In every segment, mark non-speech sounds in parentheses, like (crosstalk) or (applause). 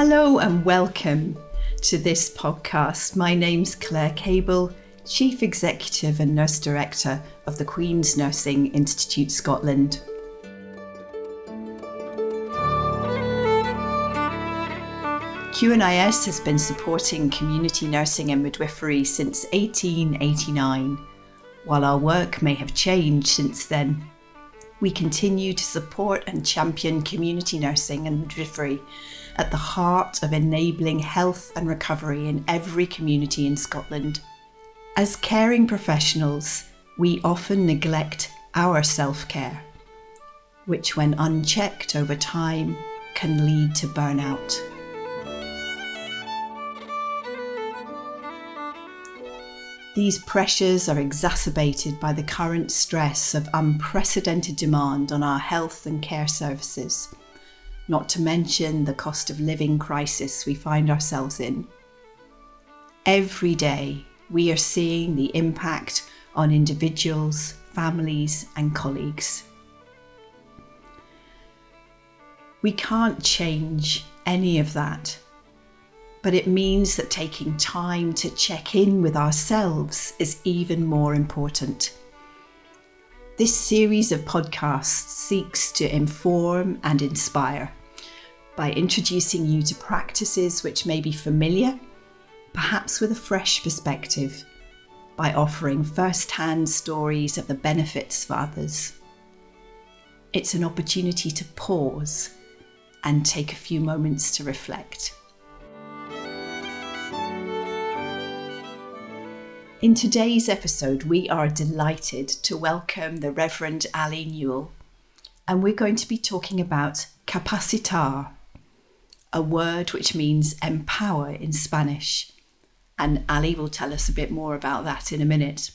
Hello and welcome to this podcast. My name's Clare Cable, Chief Executive and Nurse Director of the Queen's Nursing Institute Scotland. QNIS has been supporting community nursing and midwifery since 1889. While our work may have changed since then, we continue to support and champion community nursing and midwifery at the heart of enabling health and recovery in every community in Scotland. As caring professionals, we often neglect our self care, which, when unchecked over time, can lead to burnout. These pressures are exacerbated by the current stress of unprecedented demand on our health and care services, not to mention the cost of living crisis we find ourselves in. Every day, we are seeing the impact on individuals, families, and colleagues. We can't change any of that but it means that taking time to check in with ourselves is even more important. This series of podcasts seeks to inform and inspire by introducing you to practices which may be familiar, perhaps with a fresh perspective, by offering first hand stories of the benefits for others. It's an opportunity to pause and take a few moments to reflect. In today's episode, we are delighted to welcome the Reverend Ali Newell, and we're going to be talking about capacitar, a word which means empower in Spanish. And Ali will tell us a bit more about that in a minute.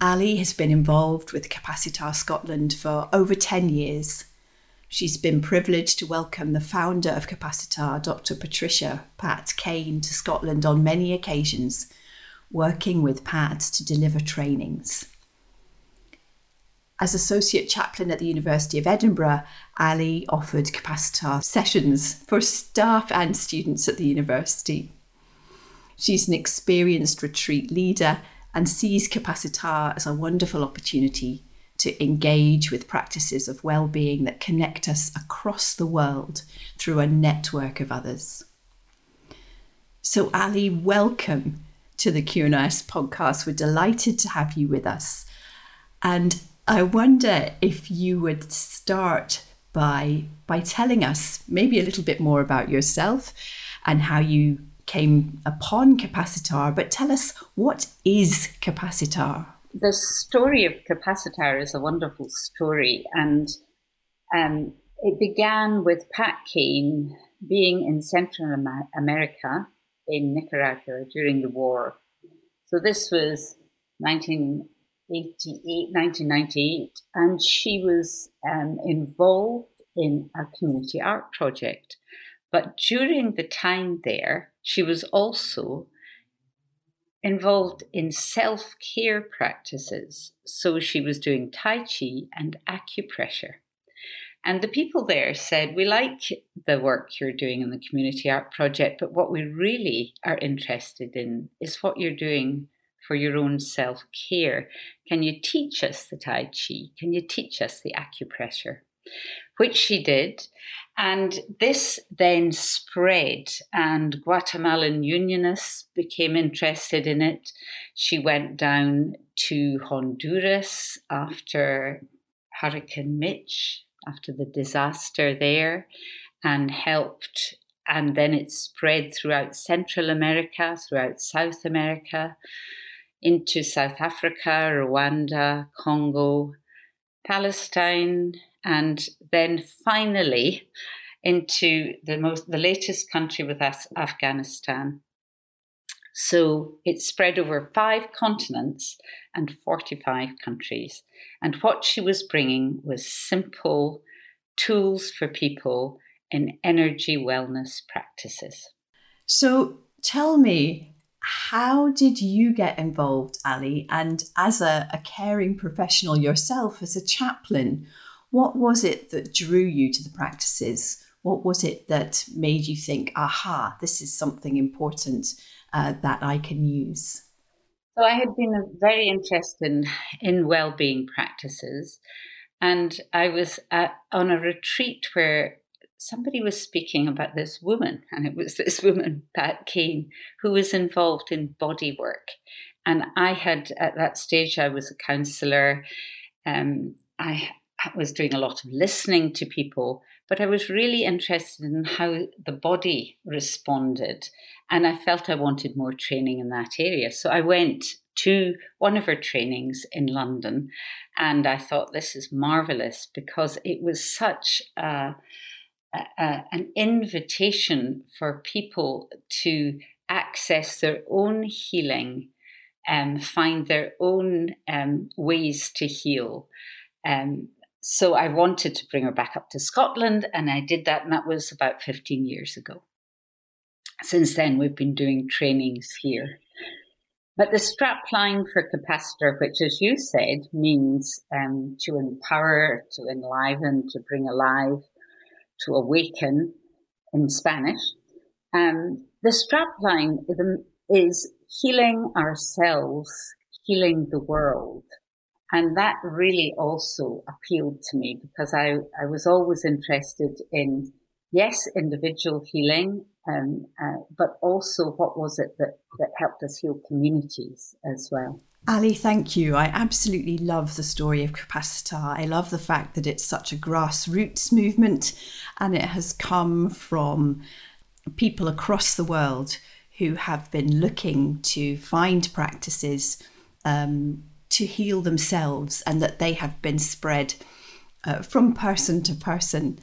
Ali has been involved with Capacitar Scotland for over 10 years. She's been privileged to welcome the founder of Capacitar, Dr. Patricia Pat Cane, to Scotland on many occasions working with PADS to deliver trainings. As Associate Chaplain at the University of Edinburgh, Ali offered Capacitar sessions for staff and students at the university. She's an experienced retreat leader and sees Capacitar as a wonderful opportunity to engage with practices of well-being that connect us across the world through a network of others. So Ali, welcome to the QNIS podcast. We're delighted to have you with us. And I wonder if you would start by by telling us maybe a little bit more about yourself and how you came upon Capacitar, but tell us what is Capacitar? The story of Capacitar is a wonderful story, and um, it began with Pat Cane being in Central America in Nicaragua during the war. So this was 1988, 1998, and she was um, involved in a community art project. But during the time there, she was also involved in self care practices. So she was doing Tai Chi and acupressure. And the people there said, We like the work you're doing in the Community Art Project, but what we really are interested in is what you're doing for your own self care. Can you teach us the Tai Chi? Can you teach us the acupressure? Which she did. And this then spread, and Guatemalan Unionists became interested in it. She went down to Honduras after Hurricane Mitch after the disaster there and helped. And then it spread throughout Central America, throughout South America, into South Africa, Rwanda, Congo, Palestine, and then finally into the most the latest country with us, Afghanistan. So it spread over five continents and 45 countries. And what she was bringing was simple tools for people in energy wellness practices. So tell me, how did you get involved, Ali? And as a, a caring professional yourself, as a chaplain, what was it that drew you to the practices? What was it that made you think, aha, this is something important uh, that I can use? So I had been very interested in, in well-being practices, and I was at, on a retreat where somebody was speaking about this woman, and it was (laughs) this woman, Pat Cane, who was involved in body work. And I had, at that stage, I was a counsellor. Um, I was doing a lot of listening to people, but I was really interested in how the body responded. And I felt I wanted more training in that area. So I went to one of her trainings in London, and I thought this is marvelous because it was such a, a, an invitation for people to access their own healing and um, find their own um, ways to heal. Um, so I wanted to bring her back up to Scotland, and I did that, and that was about 15 years ago. Since then, we've been doing trainings here. But the strap line for capacitar, which, as you said, means um, to empower, to enliven, to bring alive, to awaken in Spanish. Um, the strapline is healing ourselves, healing the world. And that really also appealed to me because I, I was always interested in, yes, individual healing, um, uh, but also what was it that, that helped us heal communities as well. Ali, thank you. I absolutely love the story of Capacitar. I love the fact that it's such a grassroots movement and it has come from people across the world who have been looking to find practices um, to heal themselves and that they have been spread uh, from person to person.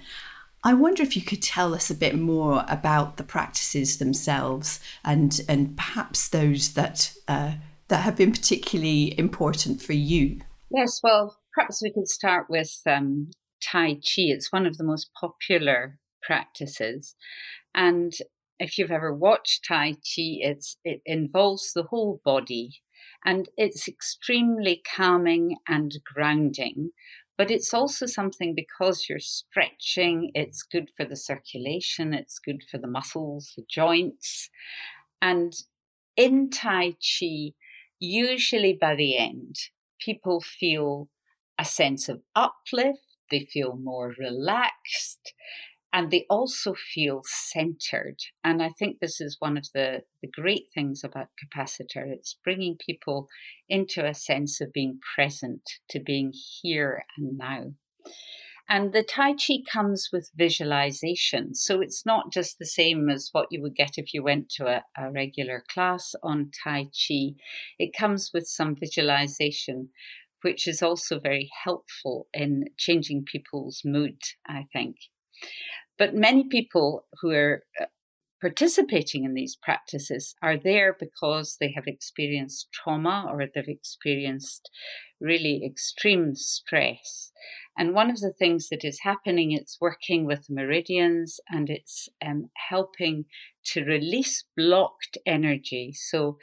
I wonder if you could tell us a bit more about the practices themselves and and perhaps those that uh, that have been particularly important for you. Yes, well, perhaps we could start with um, Tai Chi. It's one of the most popular practices, and if you've ever watched Tai Chi, it's it involves the whole body and it's extremely calming and grounding. But it's also something because you're stretching, it's good for the circulation, it's good for the muscles, the joints. And in Tai Chi, usually by the end, people feel a sense of uplift, they feel more relaxed, and they also feel centered. And I think this is one of the, the great things about capacitar. It's bringing people into a sense of being present, to being here and now. And the Tai Chi comes with visualization. So it's not just the same as what you would get if you went to a, a regular class on Tai Chi. It comes with some visualization, which is also very helpful in changing people's mood, I think. But many people who are uh, participating in these practices are there because they have experienced trauma or they've experienced really extreme stress. And one of the things that is happening, it's working with meridians and it's um, helping to release blocked energy. So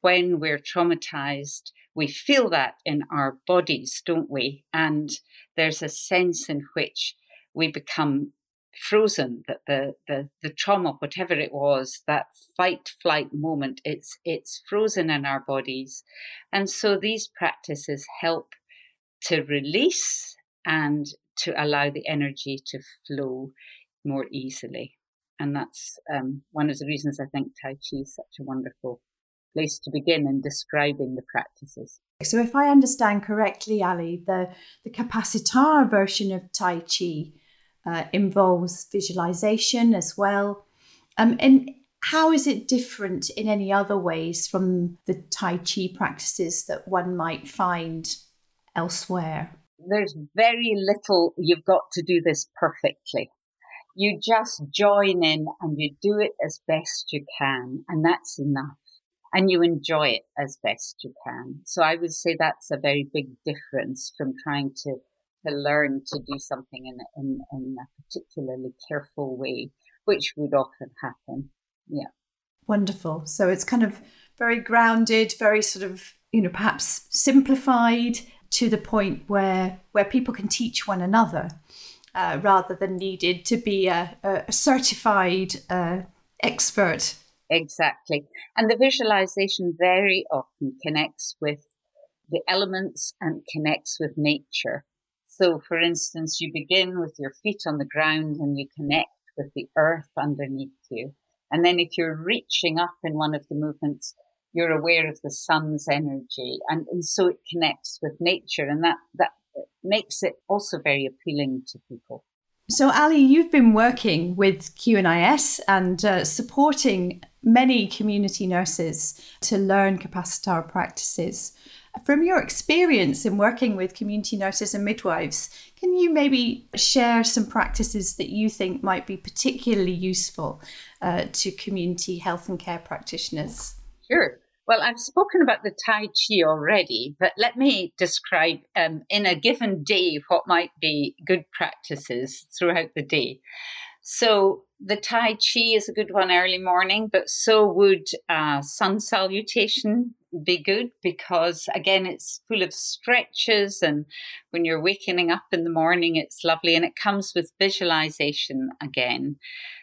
when we're traumatized, we feel that in our bodies, don't we? And there's a sense in which we become frozen that the, the the trauma whatever it was that fight flight moment it's it's frozen in our bodies. And so these practices help to release and to allow the energy to flow more easily. And that's um, one of the reasons i think tai chi is such a wonderful place to begin in describing the practices. So if i understand correctly ali the the capacitar version of tai chi uh, involves visualization as well. Um, and how is it different in any other ways from the Tai Chi practices that one might find elsewhere? There's very little you've got to do this perfectly. You just join in and you do it as best you can, and that's enough. And you enjoy it as best you can. So I would say that's a very big difference from trying to to learn to do something in, in, in a particularly careful way, which would often happen. Yeah. Wonderful. So it's kind of very grounded, very sort of, you know, perhaps simplified to the point where where people can teach one another. uh, rather than needed to be a, a certified uh, expert. Exactly. And the visualization very often connects with the elements and connects with nature. So, for instance, you begin with your feet on the ground and you connect with the earth underneath you. And then if you're reaching up in one of the movements, you're aware of the sun's energy. And, and so it connects with nature and that, that makes it also very appealing to people. So, Ali, you've been working with QNIS and uh, supporting many community nurses to learn capacitar practices. From your experience in working with community nurses and midwives, can you maybe share some practices that you think might be particularly useful uh, to community health and care practitioners? Sure. Well, I've spoken about the Tai Chi already, but let me describe um, in a given day what might be good practices throughout the day. So, the Tai Chi is a good one early morning, but so would uh, sun salutation be good because again it's full of stretches and when you're waking up in the morning it's lovely and it comes with visualization again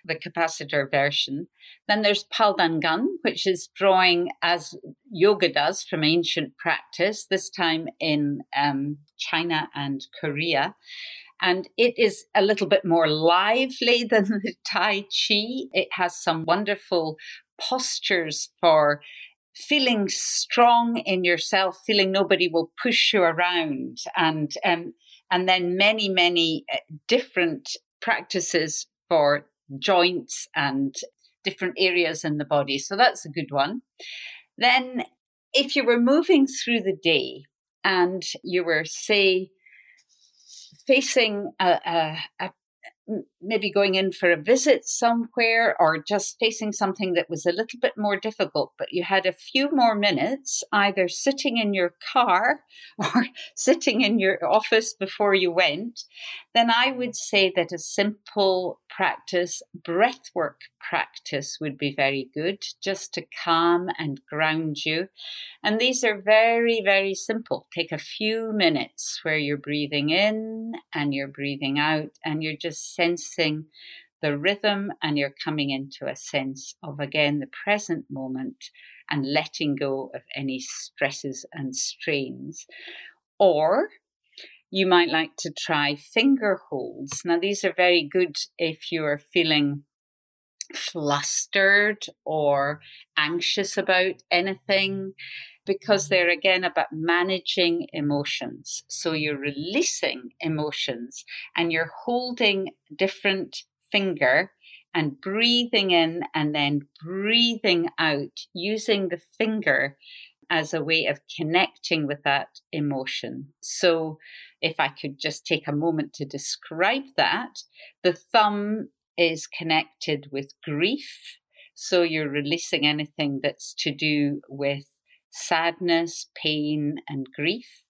the capacitar version then there's Pal Dan Gum which is drawing as yoga does from ancient practice this time in um, china and korea and it is a little bit more lively (laughs) than the Tai Chi. It has some wonderful postures for feeling strong in yourself, feeling nobody will push you around, and um, and then many many uh, different practices for joints and different areas in the body. So that's a good one. Then, if you were moving through the day and you were, say, facing a, a, a maybe going in for a visit somewhere or just facing something that was a little bit more difficult, but you had a few more minutes either sitting in your car (laughs) or sitting in your office before you went, then I would say that a simple practice, breathwork practice, would be very good just to calm and ground you. And these are very, very simple. Take a few minutes where you're breathing in and you're breathing out, and you're just sensing the rhythm, and you're coming into a sense of again the present moment and letting go of any stresses and strains. Or you might like to try finger holds. Now, these are very good if you're feeling flustered or anxious about anything because they're again about managing emotions. So you're releasing emotions and you're holding different finger and breathing in and then breathing out using the finger as a way of connecting with that emotion. So if I could just take a moment to describe that, the thumb is connected with grief. So you're releasing anything that's to do with sadness, pain, and grief.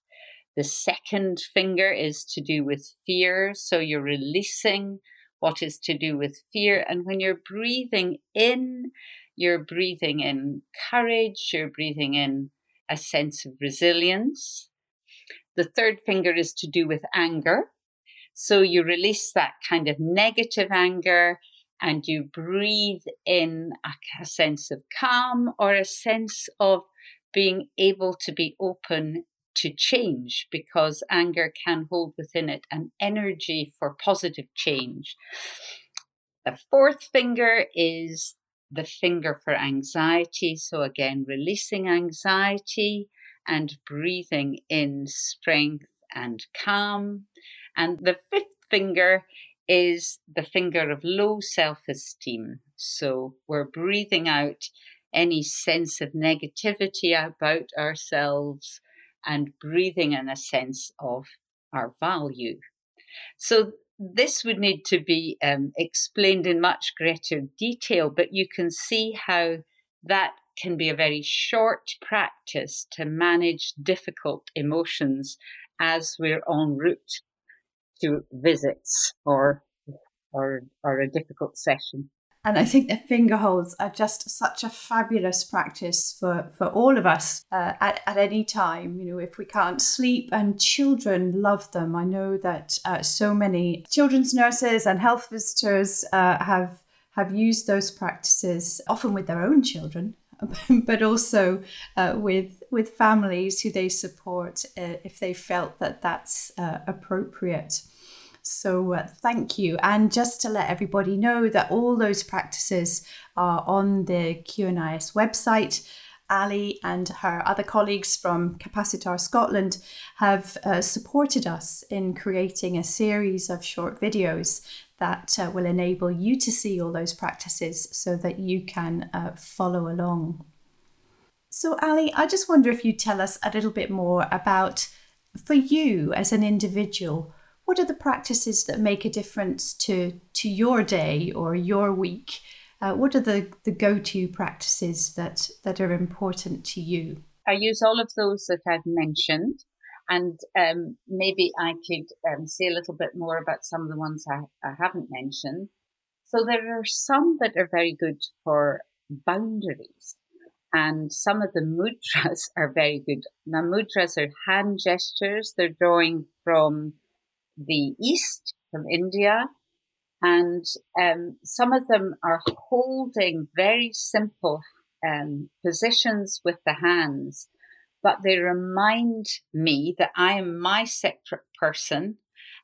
The second finger is to do with fear. So you're releasing what is to do with fear. And when you're breathing in, you're breathing in courage, you're breathing in a sense of resilience. The third finger is to do with anger. So you release that kind of negative anger and you breathe in a, a, sense of calm or a sense of being able to be open to change because anger can hold within it an energy for positive change. The fourth finger is the finger for anxiety. So, again, releasing anxiety and breathing in strength and calm. And the fifth finger is the finger of low self esteem. So we're breathing out any sense of negativity about ourselves and breathing in a sense of our value. So this would need to be um, explained in much greater detail, but you can see how that can be a very short practice to manage difficult emotions as we're en route to visits or or or a difficult session. And I think the finger holds are just such a fabulous practice for, for all of us uh, at, at any time. You know, if we can't sleep, and children love them. I know that uh, so many children's nurses and health visitors uh, have have used those practices often with their own children (laughs) but also uh, with with families who they support uh, if they felt that that's uh, appropriate. So uh, thank you, and just to let everybody know that all those practices are on the QNIS website. Ali and her other colleagues from Capacitar Scotland have uh, supported us in creating a series of short videos that uh, will enable you to see all those practices so that you can uh, follow along. So, Ali, I just wonder if you tell us a little bit more about, for you as an individual, what are the practices that make a difference to, to your day or your week? Uh, what are the, the go to practices that, that are important to you? I use all of those that I've mentioned. And um, maybe I could um, say a little bit more about some of the ones I, I haven't mentioned. So there are some that are very good for boundaries. And some of the mudras (laughs) are very good. Now, mudras are hand gestures. They're drawing from the East, from India. And um, some of them are holding very simple um, positions with the hands but they remind me that I am my separate person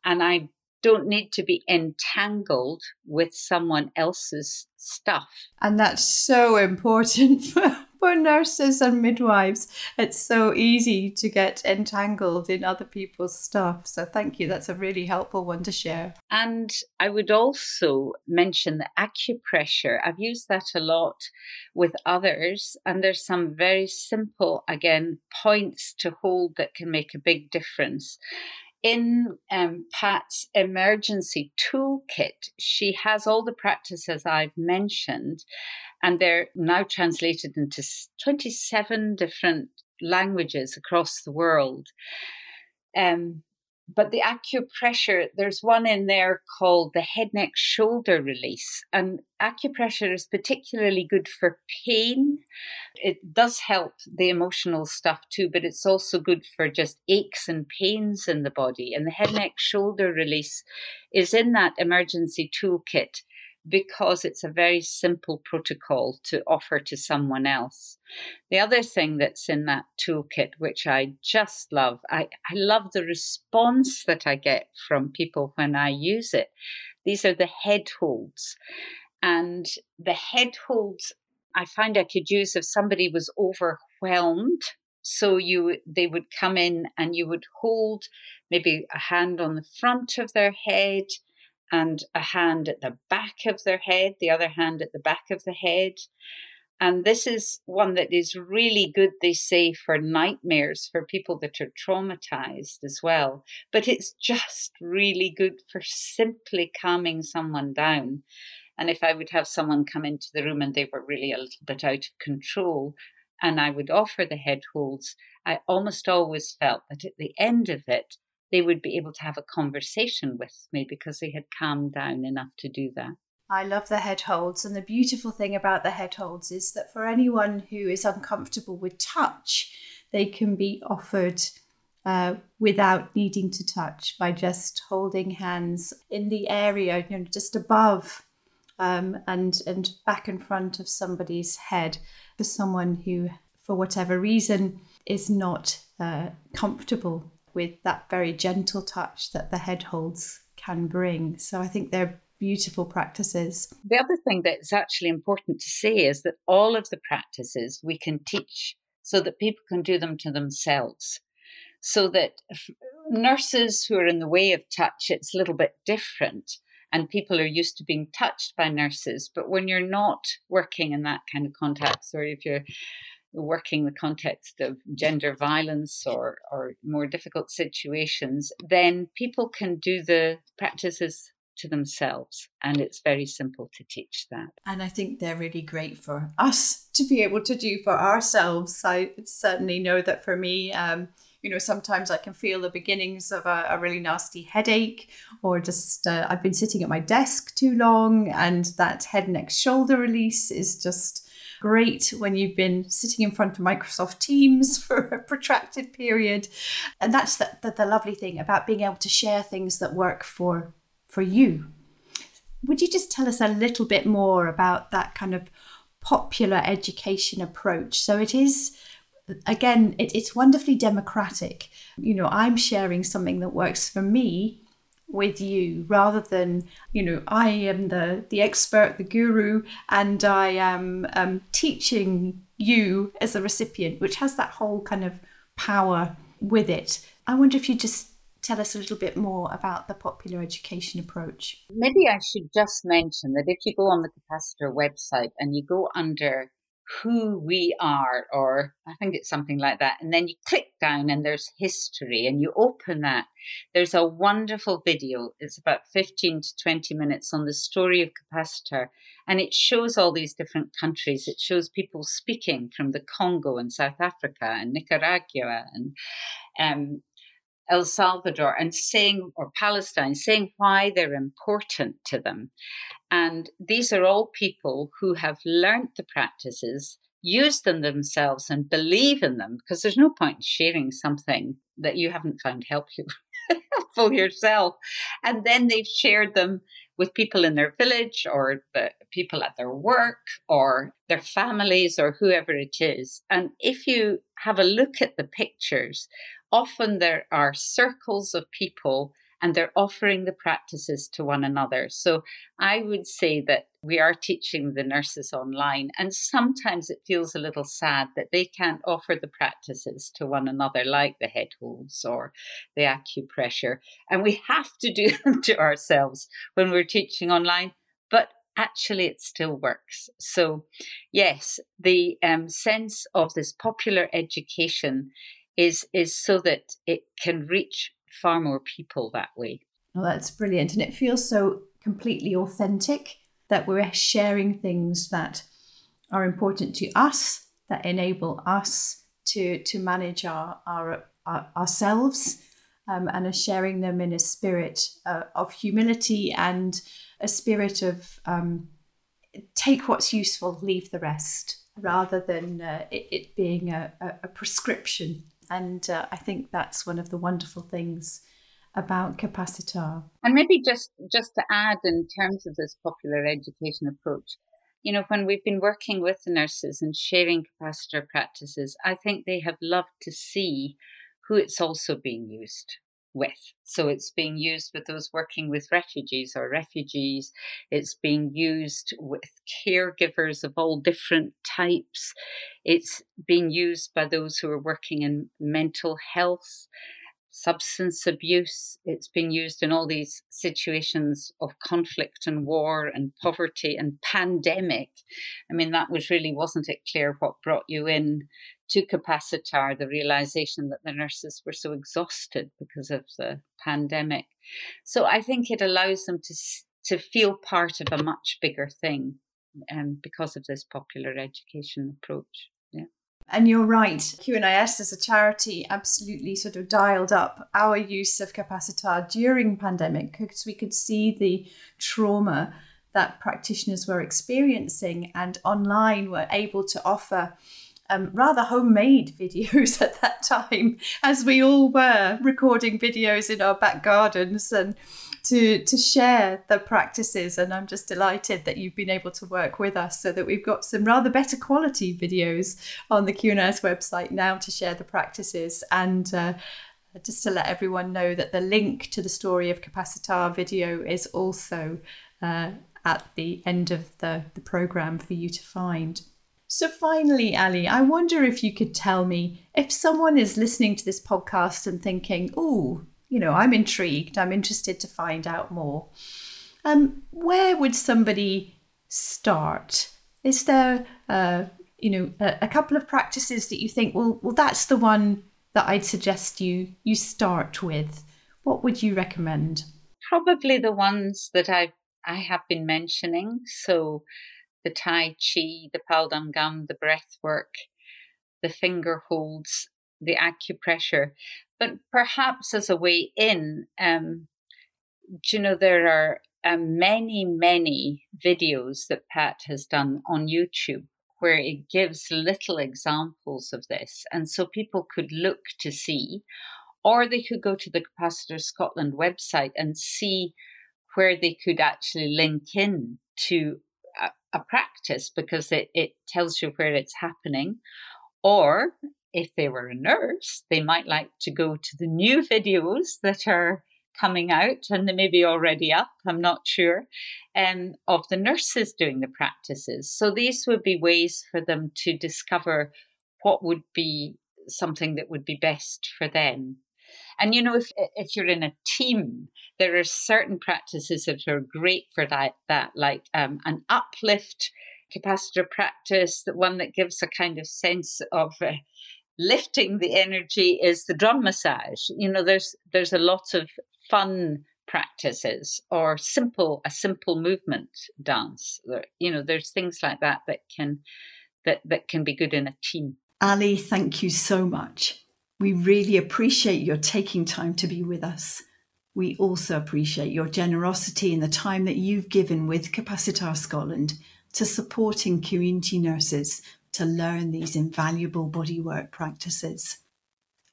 and I don't need to be entangled with someone else's stuff. And that's so important (laughs) for for nurses and midwives, it's so easy to get entangled in other people's stuff. So thank you. That's a really helpful one to share. And I would also mention the acupressure. I've used that a lot with others, and there's some very simple, again, points to hold that can make a big difference in um, Pat's emergency toolkit, she has all the practices I've mentioned, and they're now translated into 27 different languages across the world. Um, but the acupressure, there's one in there called the head, neck, shoulder release. And acupressure is particularly good for pain. It does help the emotional stuff too, but it's also good for just aches and pains in the body. And the head, neck, shoulder release is in that emergency toolkit because it's a very simple protocol to offer to someone else. The other thing that's in that toolkit, which I just love, I, I love the response that I get from people when I use it. These are the head holds. And the head holds I find I could use if somebody was overwhelmed. So you they would come in and you would hold maybe a hand on the front of their head and a hand at the back of their head, the other hand at the back of the head. And this is one that is really good, they say, for nightmares, for people that are traumatized as well. But it's just really good for simply calming someone down. And if I would have someone come into the room and they were really a little bit out of control, and I would offer the head holds, I almost always felt that at the end of it, they would be able to have a conversation with me because they had calmed down enough to do that. I love the head holds. And the beautiful thing about the head holds is that for anyone who is uncomfortable with touch, they can be offered uh, without needing to touch by just holding hands in the area, you know, just above um, and and back in front of somebody's head for someone who, for whatever reason, is not uh, comfortable with that very gentle touch that the head holds can bring. So I think they're beautiful practices. The other thing that's actually important to say is that all of the practices we can teach so that people can do them to themselves. So that nurses who are in the way of touch, it's a little bit different. And people are used to being touched by nurses. But when you're not working in that kind of context, or if you're working the context of gender violence or, or more difficult situations, then people can do the practices to themselves. And it's very simple to teach that. And I think they're really great for us to be able to do for ourselves. I certainly know that for me, um, you know, sometimes I can feel the beginnings of a, a really nasty headache, or just uh, I've been sitting at my desk too long, and that head, neck, shoulder release is just great when you've been sitting in front of Microsoft Teams (laughs) for a protracted period. And that's the, the, the lovely thing about being able to share things that work for for you. Would you just tell us a little bit more about that kind of popular education approach? So it is again it, it's wonderfully democratic you know i'm sharing something that works for me with you rather than you know i am the the expert the guru and i am um, teaching you as a recipient which has that whole kind of power with it. I wonder if you just tell us a little bit more about the popular education approach. Maybe i should just mention that if you go on the capacitar website and you go under who we are, or I think it's something like that. And then you click down and there's history and you open that. There's a wonderful video. It's about 15 to 20 minutes on the story of capacitar. And it shows all these different countries. It shows people speaking from the Congo and South Africa and Nicaragua and um, El Salvador and saying, or Palestine, saying why they're important to them. And these are all people who have learnt the practices, used them themselves, and believe in them, because there's no point in sharing something that you haven't found help (laughs) helpful yourself. And then they've shared them with people in their village or the people at their work or their families or whoever it is. And if you have a look at the pictures often there are circles of people and they're offering the practices to one another. So I would say that we are teaching the nurses online, and sometimes it feels a little sad that they can't offer the practices to one another, like the head holds or the acupressure. And we have to do (laughs) them to ourselves when we're teaching online. But actually it still works. So, yes, the um, sense of this popular education is is so that it can reach far more people that way. Well, that's brilliant. And it feels so completely authentic that we're sharing things that are important to us, that enable us to, to manage our, our, our ourselves, um, and are sharing them in a spirit uh, of humility and a spirit of um, take what's useful, leave the rest, rather than uh, it, it, being a, a prescription and uh, I think that's one of the wonderful things about Capacitar. And maybe just just to add in terms of this popular education approach, you know, when we've been working with the nurses and sharing capacitar practices, I think they have loved to see who it's also being used with. So it's being used with those working with refugees or refugees. It's being used with caregivers of all different types. It's being used by those who are working in mental health, substance abuse. It's been used in all these situations of conflict and war and poverty and pandemic. I mean, that was really, wasn't it clear what brought you in to Capacitar the realization that the nurses were so exhausted because of the pandemic. So I think it allows them to to feel part of a much bigger thing um, because of this popular education approach. And you're right. QNIS as a charity absolutely sort of dialed up our use of Capacitar during pandemic because we could see the trauma that practitioners were experiencing and online were able to offer um, rather homemade (laughs) videos at that time, as we all were recording videos in our back gardens and to to share the practices. And I'm just delighted that you've been able to work with us so that we've got some rather better quality videos on the QNIS website now to share the practices and. Uh, just to let everyone know that the link to the story of Capacitar video is also uh, at the end of the, the program for you to find. So, finally, Ali, I wonder if you could tell me if someone is listening to this podcast and thinking, oh, you know, I'm intrigued, I'm interested to find out more. Um, where would somebody start? Is there, uh, you know, a, a couple of practices that you think, well, well, that's the one that I'd suggest you you start with? What would you recommend? Probably the ones that I've I have been mentioning. So the Tai Chi, the Pal Dan Gum, the breath work, the finger holds. The acupressure, but perhaps as a way in. Um, you know, there are um, many, many videos that Pat has done on YouTube where it gives little examples of this. And so people could look to see, or they could go to the Capacitar Scotland website and see where they could actually link in to a, a practice because it, it tells you where it's happening. Or if they were a nurse, they might like to go to the new videos that are coming out, and they may be already up, I'm not sure, um, of the nurses doing the practices. So these would be ways for them to discover what would be something that would be best for them. And you know, if if you're in a team, there are certain practices that are great for that. That like um, an uplift capacitar practice, the one that gives a kind of sense of uh, lifting the energy is the drum massage. You know, there's there's a lot of fun practices or simple a simple movement dance. You know, there's things like that that can that that can be good in a team. Ali, thank you so much. We really appreciate your taking time to be with us. We also appreciate your generosity and the time that you've given with Capacitar Scotland to supporting community nurses to learn these invaluable bodywork practices.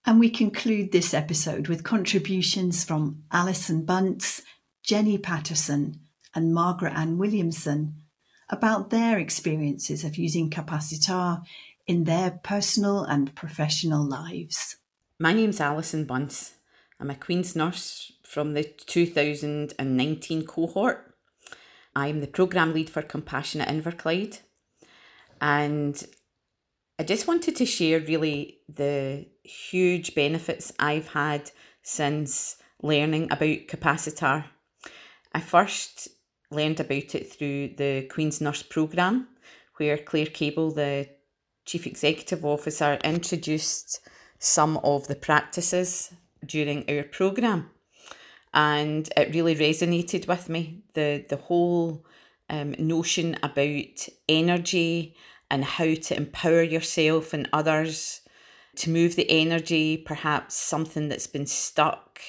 And we conclude this episode with contributions from Alison Bunce, Jenny Patterson, and Margaret Ann Williamson about their experiences of using Capacitar in their personal and professional lives. My name's Alison Bunce. I'm a Queen's nurse from the 2019 cohort. I'm the programme lead for Compassionate Inverclyde. And I just wanted to share really the huge benefits I've had since learning about Capacitar. I first learned about it through the Queen's Nurse Programme, where Clare Cable, the Chief Executive Officer, introduced some of the practices during our programme. And it really resonated with me. The the whole um, notion about energy and how to empower yourself and others to move the energy, perhaps something that's been stuck,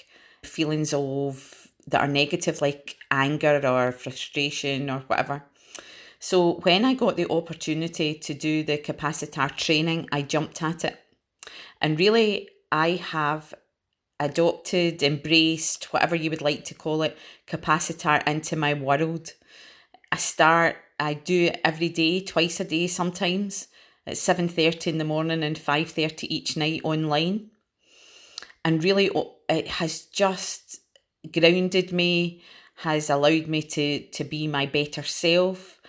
feelings of that are negative, like anger or frustration or whatever. So, when I got the opportunity to do the capacitar training, I jumped at it. And really, I have adopted, embraced, whatever you would like to call it, capacitar into my world. I start I do it every day, twice a day sometimes at 7.30 in the morning and 5.30 each night online. And really it has just grounded me, has allowed me to, to be my better self,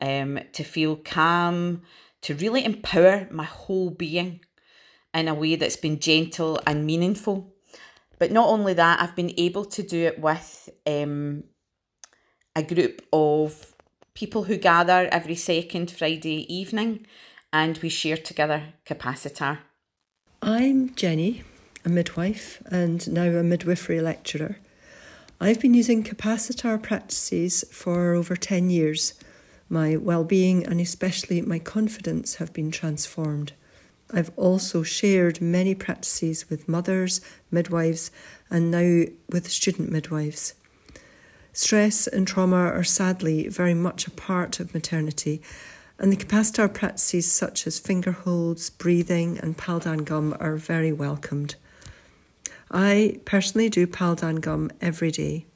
um, to feel calm, to really empower my whole being in a way that's been gentle and meaningful. But not only that, I've been able to do it with um, a group of people who gather every second Friday evening and we share together Capacitar. I'm Jenny, a midwife and now a midwifery lecturer. I've been using Capacitar practices for over 10 years. My well-being and especially my confidence have been transformed. I've also shared many practices with mothers, midwives, and now with student midwives. Stress and trauma are sadly very much a part of maternity, and the capacitar practices such as finger holds, breathing, and Pal Dan Gum are very welcomed. I personally do Pal Dan Gum every day.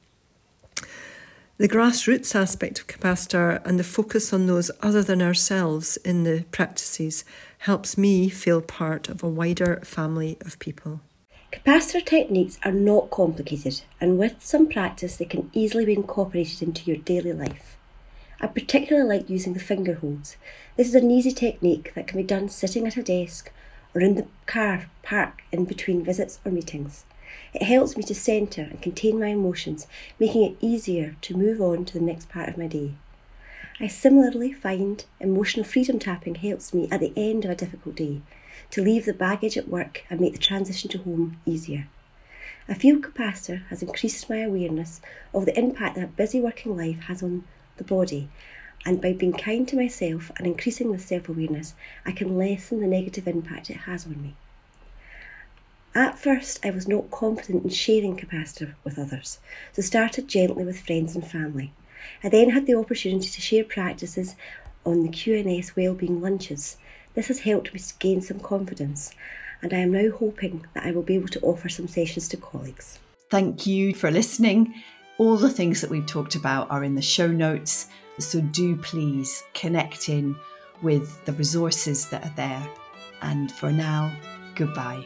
The grassroots aspect of capacitar and the focus on those other than ourselves in the practices helps me feel part of a wider family of people. Capacitar techniques are not complicated, and with some practice, they can easily be incorporated into your daily life. I particularly like using the finger holds. This is an easy technique that can be done sitting at a desk or in the car park in between visits or meetings. It helps me to centre and contain my emotions, making it easier to move on to the next part of my day. I similarly find emotional freedom tapping helps me at the end of a difficult day to leave the baggage at work and make the transition to home easier. A feel capacitar has increased my awareness of the impact that busy working life has on the body, and by being kind to myself and increasing the self awareness, I can lessen the negative impact it has on me. At first, I was not confident in sharing capacitar with others, so started gently with friends and family. I then had the opportunity to share practices on the QNIS Wellbeing Lunches. This has helped me to gain some confidence, and I am now hoping that I will be able to offer some sessions to colleagues. Thank you for listening. All the things that we've talked about are in the show notes, so do please connect in with the resources that are there. And for now, goodbye.